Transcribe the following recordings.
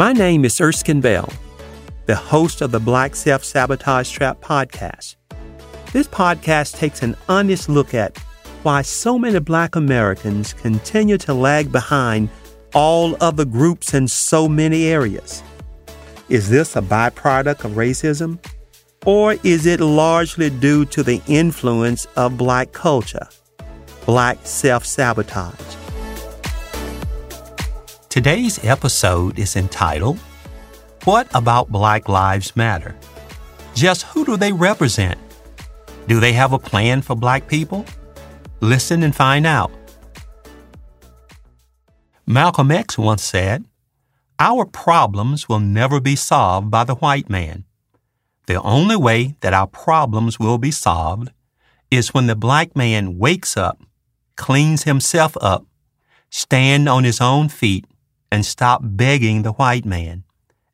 My name is Erskine Bell, the host of the Black Self Sabotage Trap podcast. This podcast takes an honest look at why so many black Americans continue to lag behind all other groups in so many areas. Is this a byproduct of racism? Or is it largely due to the influence of black culture, black self sabotage? Today's episode is entitled, What About Black Lives Matter? Just who do they represent? Do they have a plan for black people? Listen and find out. Malcolm X once said, Our problems will never be solved by the white man. The only way that our problems will be solved is when the black man wakes up, cleans himself up, stand on his own feet, and stop begging the white man,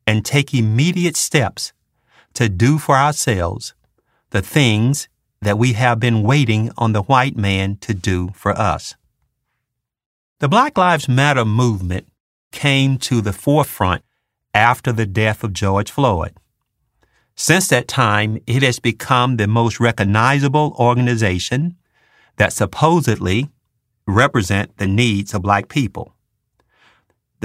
and take immediate steps to do for ourselves the things that we have been waiting on the white man to do for us. The Black Lives Matter movement came to the forefront after the death of George Floyd. Since that time, it has become the most recognizable organization that supposedly represent the needs of black people.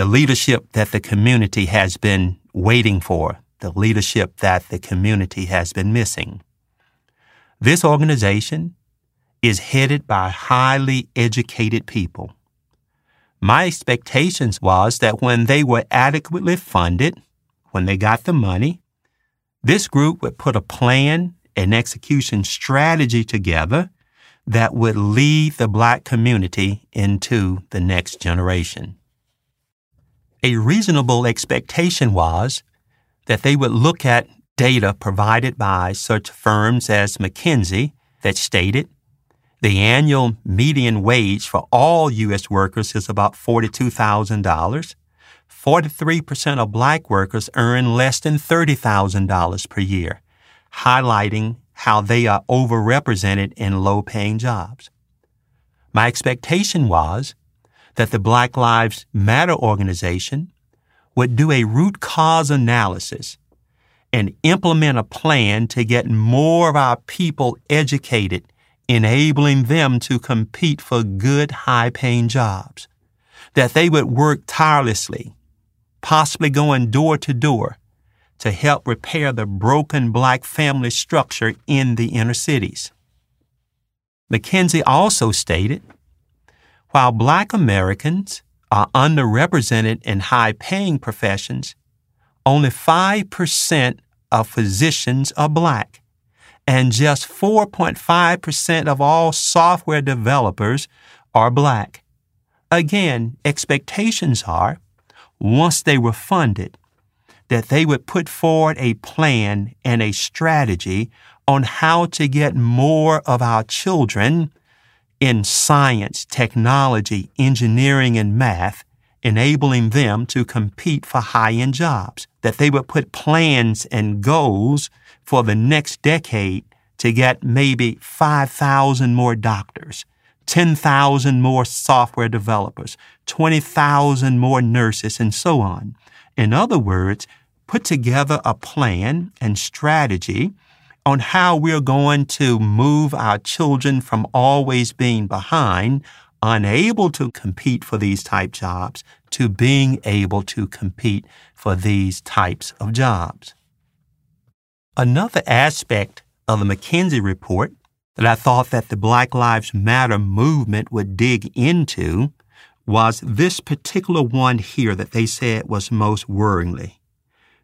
The leadership that the community has been waiting for, the leadership that the community has been missing. This organization is headed by highly educated people. My expectations was that when they were adequately funded, when they got the money, this group would put a plan and execution strategy together that would lead the black community into the next generation. A reasonable expectation was that they would look at data provided by such firms as McKinsey that stated the annual median wage for all U.S. workers is about $42,000 43% of black workers earn less than $30,000 per year, highlighting how they are overrepresented in low paying jobs. My expectation was that the Black Lives Matter organization would do a root cause analysis and implement a plan to get more of our people educated, enabling them to compete for good, high paying jobs. That they would work tirelessly possibly going door to door to help repair the broken black family structure in the inner cities. McKinsey also stated while black Americans are underrepresented in high paying professions, only 5% of physicians are black, and just 4.5% of all software developers are black. Again, expectations are once they were funded, that they would put forward a plan and a strategy on how to get more of our children in science, technology, engineering, and math, enabling them to compete for high end jobs. That they would put plans and goals for the next decade to get maybe 5,000 more doctors, 10,000 more software developers, 20,000 more nurses, and so on. In other words, put together a plan and strategy on how we're going to move our children from always being behind, unable to compete for these type jobs, to being able to compete for these types of jobs. Another aspect of the McKinsey report that I thought that the Black Lives Matter movement would dig into was this particular one here that they said was most worryingly.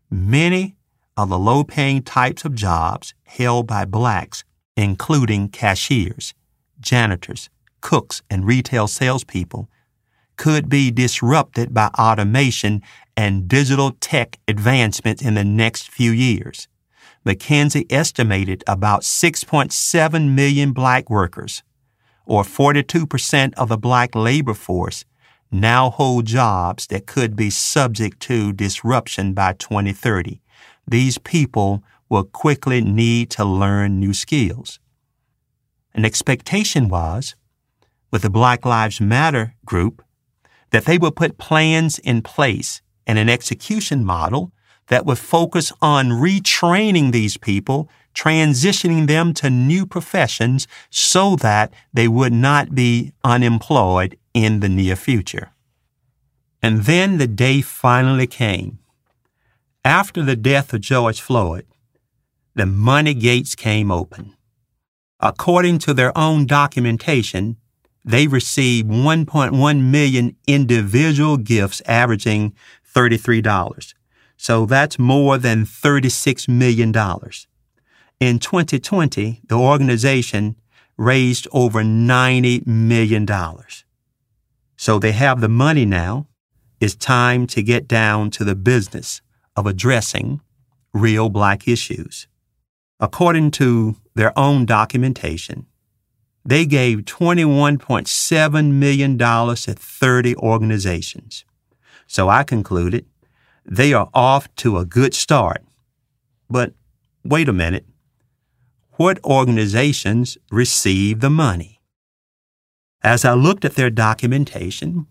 Many of the low paying types of jobs held by blacks, including cashiers, janitors, cooks, and retail salespeople, could be disrupted by automation and digital tech advancements in the next few years. McKinsey estimated about 6.7 million black workers, or 42% of the black labor force, now hold jobs that could be subject to disruption by 2030. These people will quickly need to learn new skills. An expectation was, with the Black Lives Matter group, that they would put plans in place and an execution model that would focus on retraining these people, transitioning them to new professions so that they would not be unemployed in the near future. And then the day finally came. After the death of George Floyd, the money gates came open. According to their own documentation, they received 1.1 million individual gifts averaging $33. So that's more than $36 million. In 2020, the organization raised over $90 million. So they have the money now. It's time to get down to the business of addressing real black issues. According to their own documentation, they gave $21.7 million to 30 organizations. So I concluded they are off to a good start. But wait a minute. What organizations receive the money? As I looked at their documentation,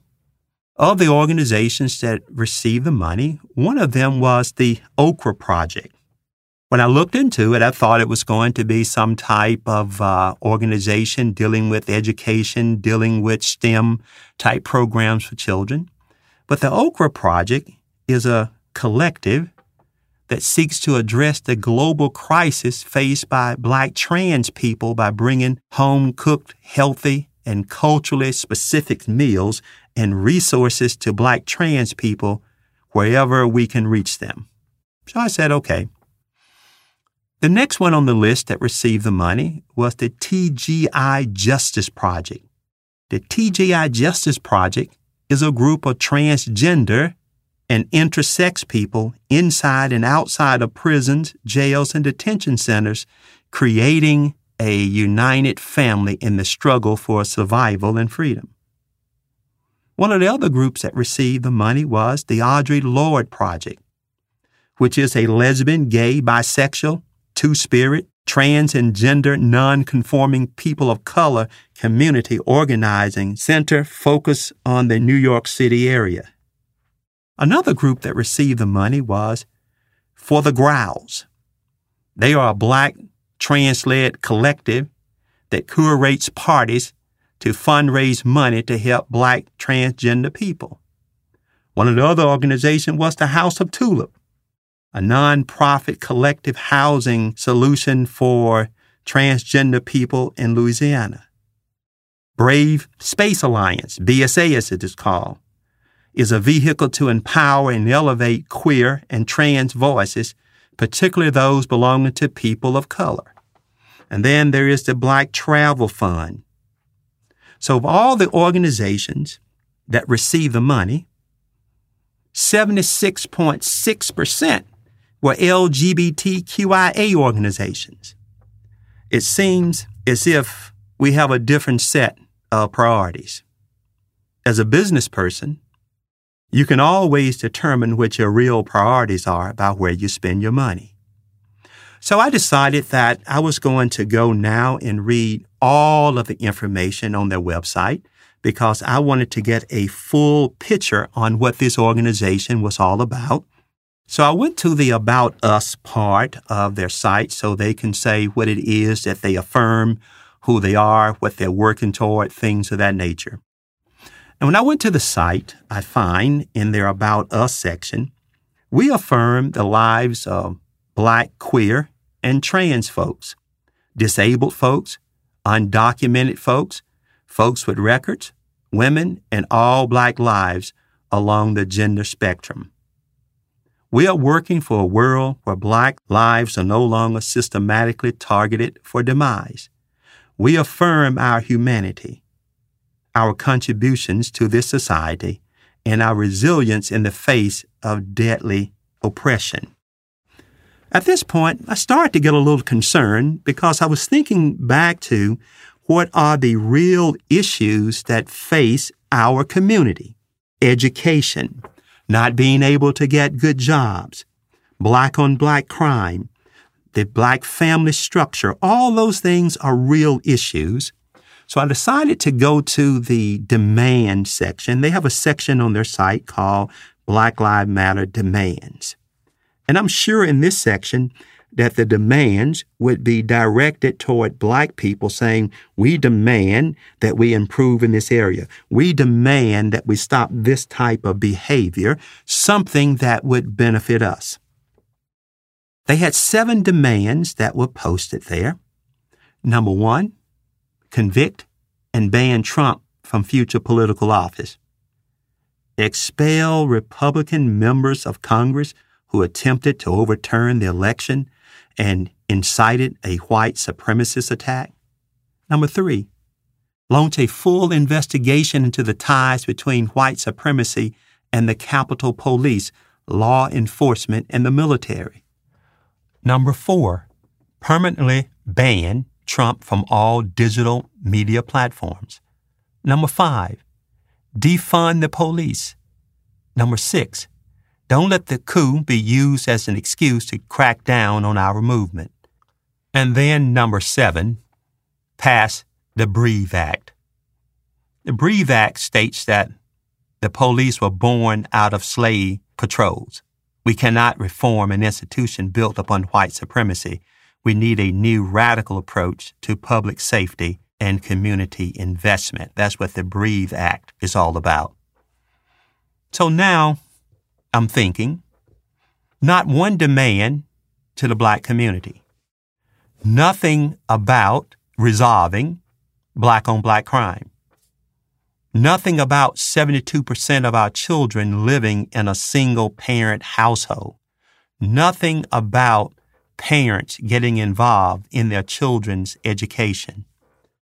of the organizations that received the money, one of them was the Okra Project. When I looked into it, I thought it was going to be some type of uh, organization dealing with education, dealing with STEM type programs for children. But the Okra Project is a collective that seeks to address the global crisis faced by black trans people by bringing home cooked, healthy, and culturally specific meals and resources to black trans people wherever we can reach them. So I said, okay. The next one on the list that received the money was the TGI Justice Project. The TGI Justice Project is a group of transgender and intersex people inside and outside of prisons, jails, and detention centers, creating a united family in the struggle for survival and freedom. One of the other groups that received the money was the Audre Lorde Project, which is a lesbian, gay, bisexual, two spirit, trans and gender non-conforming people of color community organizing center focused on the New York City area. Another group that received the money was For the Gworls. They are a black trans-led collective that curates parties to fundraise money to help black transgender people. One of the other organizations was the House of Tulip, a nonprofit collective housing solution for transgender people in Louisiana. Brave Space Alliance, BSA as it is called, is a vehicle to empower and elevate queer and trans voices, particularly those belonging to people of color. And then there is the Black Travel Fund. So, of all the organizations that receive the money, 76.6% were LGBTQIA organizations. It seems as if we have a different set of priorities. As a business person, you can always determine what your real priorities are about where you spend your money. So I decided that I was going to go now and read all of the information on their website because I wanted to get a full picture on what this organization was all about. So I went to the About Us part of their site so they can say what it is that they affirm, who they are, what they're working toward, things of that nature. And when I went to the site, I find in their About Us section, we affirm the lives of Black, queer, and trans folks, disabled folks, undocumented folks, folks with records, women, and all Black lives along the gender spectrum. We are working for a world where Black lives are no longer systematically targeted for demise. We affirm our humanity our contributions to this society, and our resilience in the face of deadly oppression. At this point, I started to get a little concerned because I was thinking back to what are the real issues that face our community education, not being able to get good jobs, black on black crime, the black family structure, all those things are real issues. So I decided to go to the demand section. They have a section on their site called Black Lives Matter demands. And I'm sure in this section that the demands would be directed toward black people saying, we demand that we improve in this area. We demand that we stop this type of behavior, something that would benefit us. They had seven demands that were posted there. Number one, convict and ban Trump from future political office. Expel Republican members of Congress who attempted to overturn the election and incited a white supremacist attack. Number three, launch a full investigation into the ties between white supremacy and the Capitol Police, law enforcement, and the military. Number four, permanently ban Trump from all digital media platforms. Number five, defund the police. Number six, don't let the coup be used as an excuse to crack down on our movement. And then, number seven, pass the Breathe Act. The Breathe Act states that the police were born out of slave patrols. We cannot reform an institution built upon white supremacy. We need a new radical approach to public safety and community investment. That's what the Breathe Act is all about. So now I'm thinking, not one demand to the black community, nothing about resolving black on black crime, nothing about 72% of our children living in a single parent household, nothing about parents getting involved in their children's education.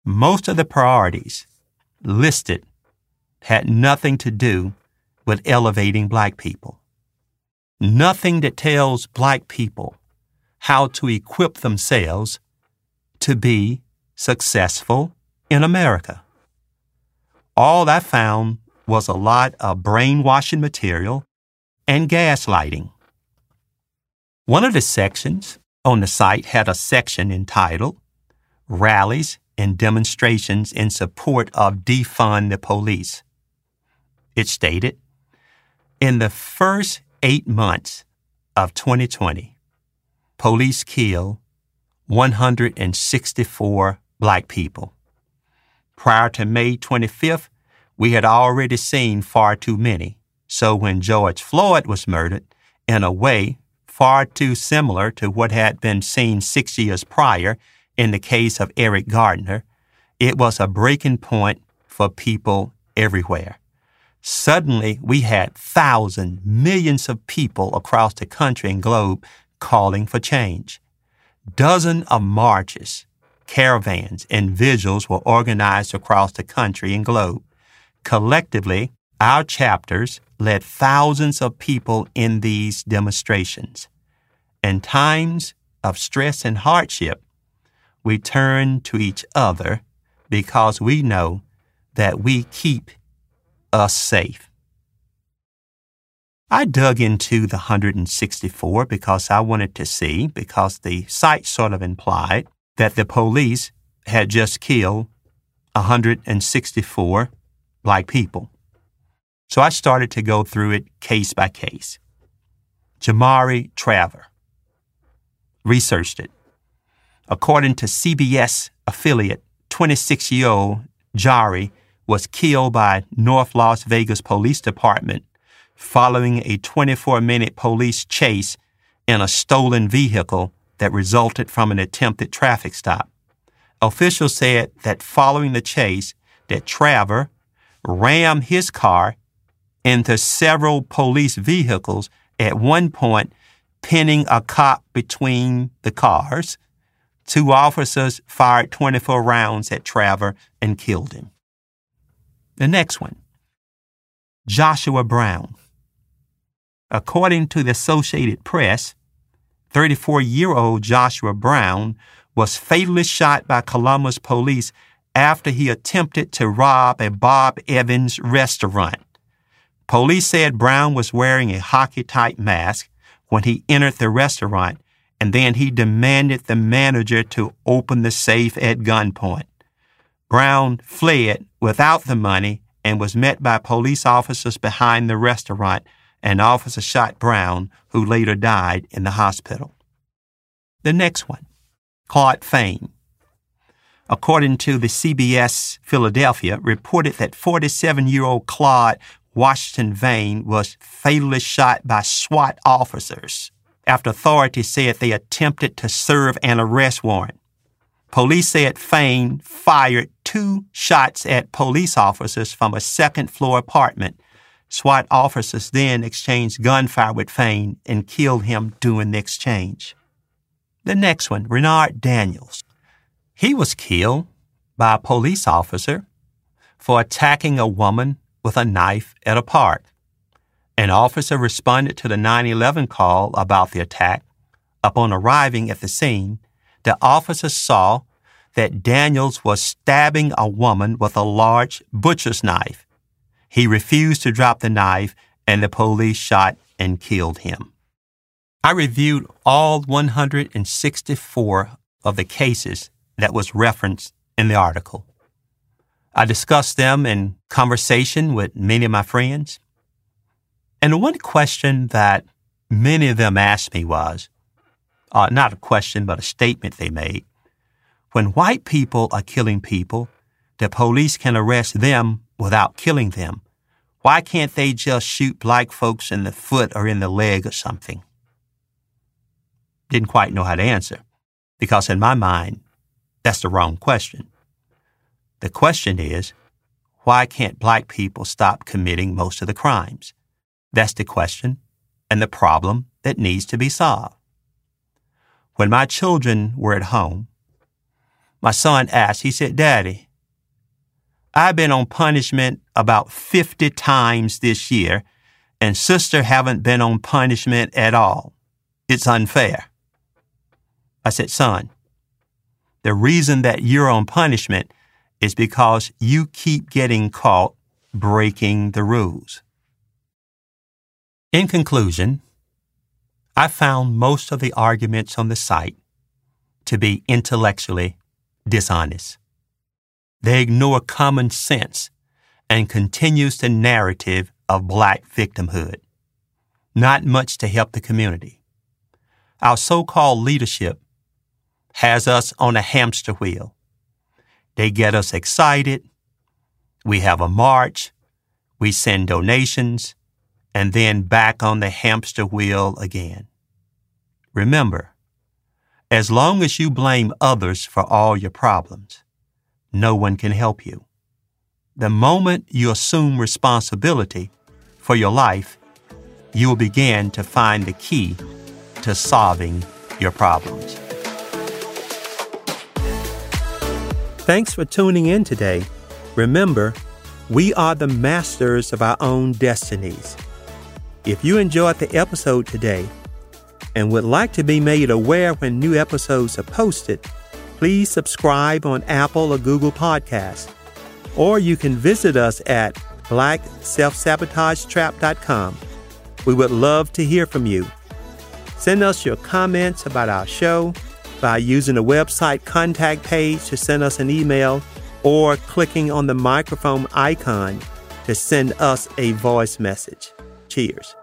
Most of the priorities listed had nothing to do with elevating black people. Nothing that tells black people how to equip themselves to be successful in America. All I found was a lot of brainwashing material and gaslighting. One of the sections on the site had a section entitled Rallies and Demonstrations in Support of Defund the Police. It stated, in the first eight months of 2020, police killed 164 black people. Prior to May 25th, we had already seen far too many. So when George Floyd was murdered, in a way far too similar to what had been seen six years prior in the case of Eric Gardner, it was a breaking point for people everywhere. Suddenly, we had thousands, millions of people across the country and globe calling for change. Dozens of marches, caravans, and vigils were organized across the country and globe. Collectively, our chapters led thousands of people in these demonstrations. In times of stress and hardship, we turn to each other because we know that we keep us safe. I dug into the 164 because I wanted to see, because the site sort of implied that the police had just killed 164 black people. So I started to go through it case by case. Jamari Traver researched it. According to CBS affiliate, 26 year old Jari was killed by North Las Vegas Police Department following a 24 minute police chase in a stolen vehicle that resulted from an attempted traffic stop. Officials said that following the chase, that Traver rammed his car into several police vehicles at one point, pinning a cop between the cars. Two officers fired 24 rounds at Traver and killed him. The next one Joshua Brown. According to the Associated Press, 34 year old Joshua Brown was fatally shot by Columbus police after he attempted to rob a Bob Evans restaurant. Police said Brown was wearing a hockey type mask when he entered the restaurant, and then he demanded the manager to open the safe at gunpoint. Brown fled without the money and was met by police officers behind the restaurant An officer shot Brown, who later died in the hospital. The next one, Claude Fane. According to the CBS Philadelphia, reported that 47 year old Claude Washington Fane was fatally shot by SWAT officers after authorities said they attempted to serve an arrest warrant. Police said Fane fired two shots at police officers from a second floor apartment. SWAT officers then exchanged gunfire with Fane and killed him during the exchange. The next one, Renard Daniels. He was killed by a police officer for attacking a woman with a knife at a park. An officer responded to the 911 call about the attack. Upon arriving at the scene, the officer saw that Daniels was stabbing a woman with a large butcher's knife. He refused to drop the knife, and the police shot and killed him. I reviewed all 164 of the cases that was referenced in the article. I discussed them in conversation with many of my friends. And one question that many of them asked me was uh, not a question, but a statement they made. When white people are killing people, the police can arrest them without killing them. Why can't they just shoot black folks in the foot or in the leg or something? Didn't quite know how to answer because, in my mind, that's the wrong question. The question is, why can't black people stop committing most of the crimes? That's the question and the problem that needs to be solved. When my children were at home, my son asked, he said, Daddy, I've been on punishment about 50 times this year, and sister haven't been on punishment at all. It's unfair. I said, Son, the reason that you're on punishment is because you keep getting caught breaking the rules. In conclusion, I found most of the arguments on the site to be intellectually dishonest. They ignore common sense and continues the narrative of black victimhood. Not much to help the community. Our so-called leadership has us on a hamster wheel. They get us excited. We have a march. We send donations and then back on the hamster wheel again. Remember, as long as you blame others for all your problems, no one can help you. The moment you assume responsibility for your life, you will begin to find the key to solving your problems. Thanks for tuning in today. Remember, we are the masters of our own destinies. If you enjoyed the episode today and would like to be made aware when new episodes are posted, please subscribe on Apple or Google Podcasts. Or you can visit us at blackselfsabotagetrap.com. We would love to hear from you. Send us your comments about our show by using the website contact page to send us an email or clicking on the microphone icon to send us a voice message. Cheers.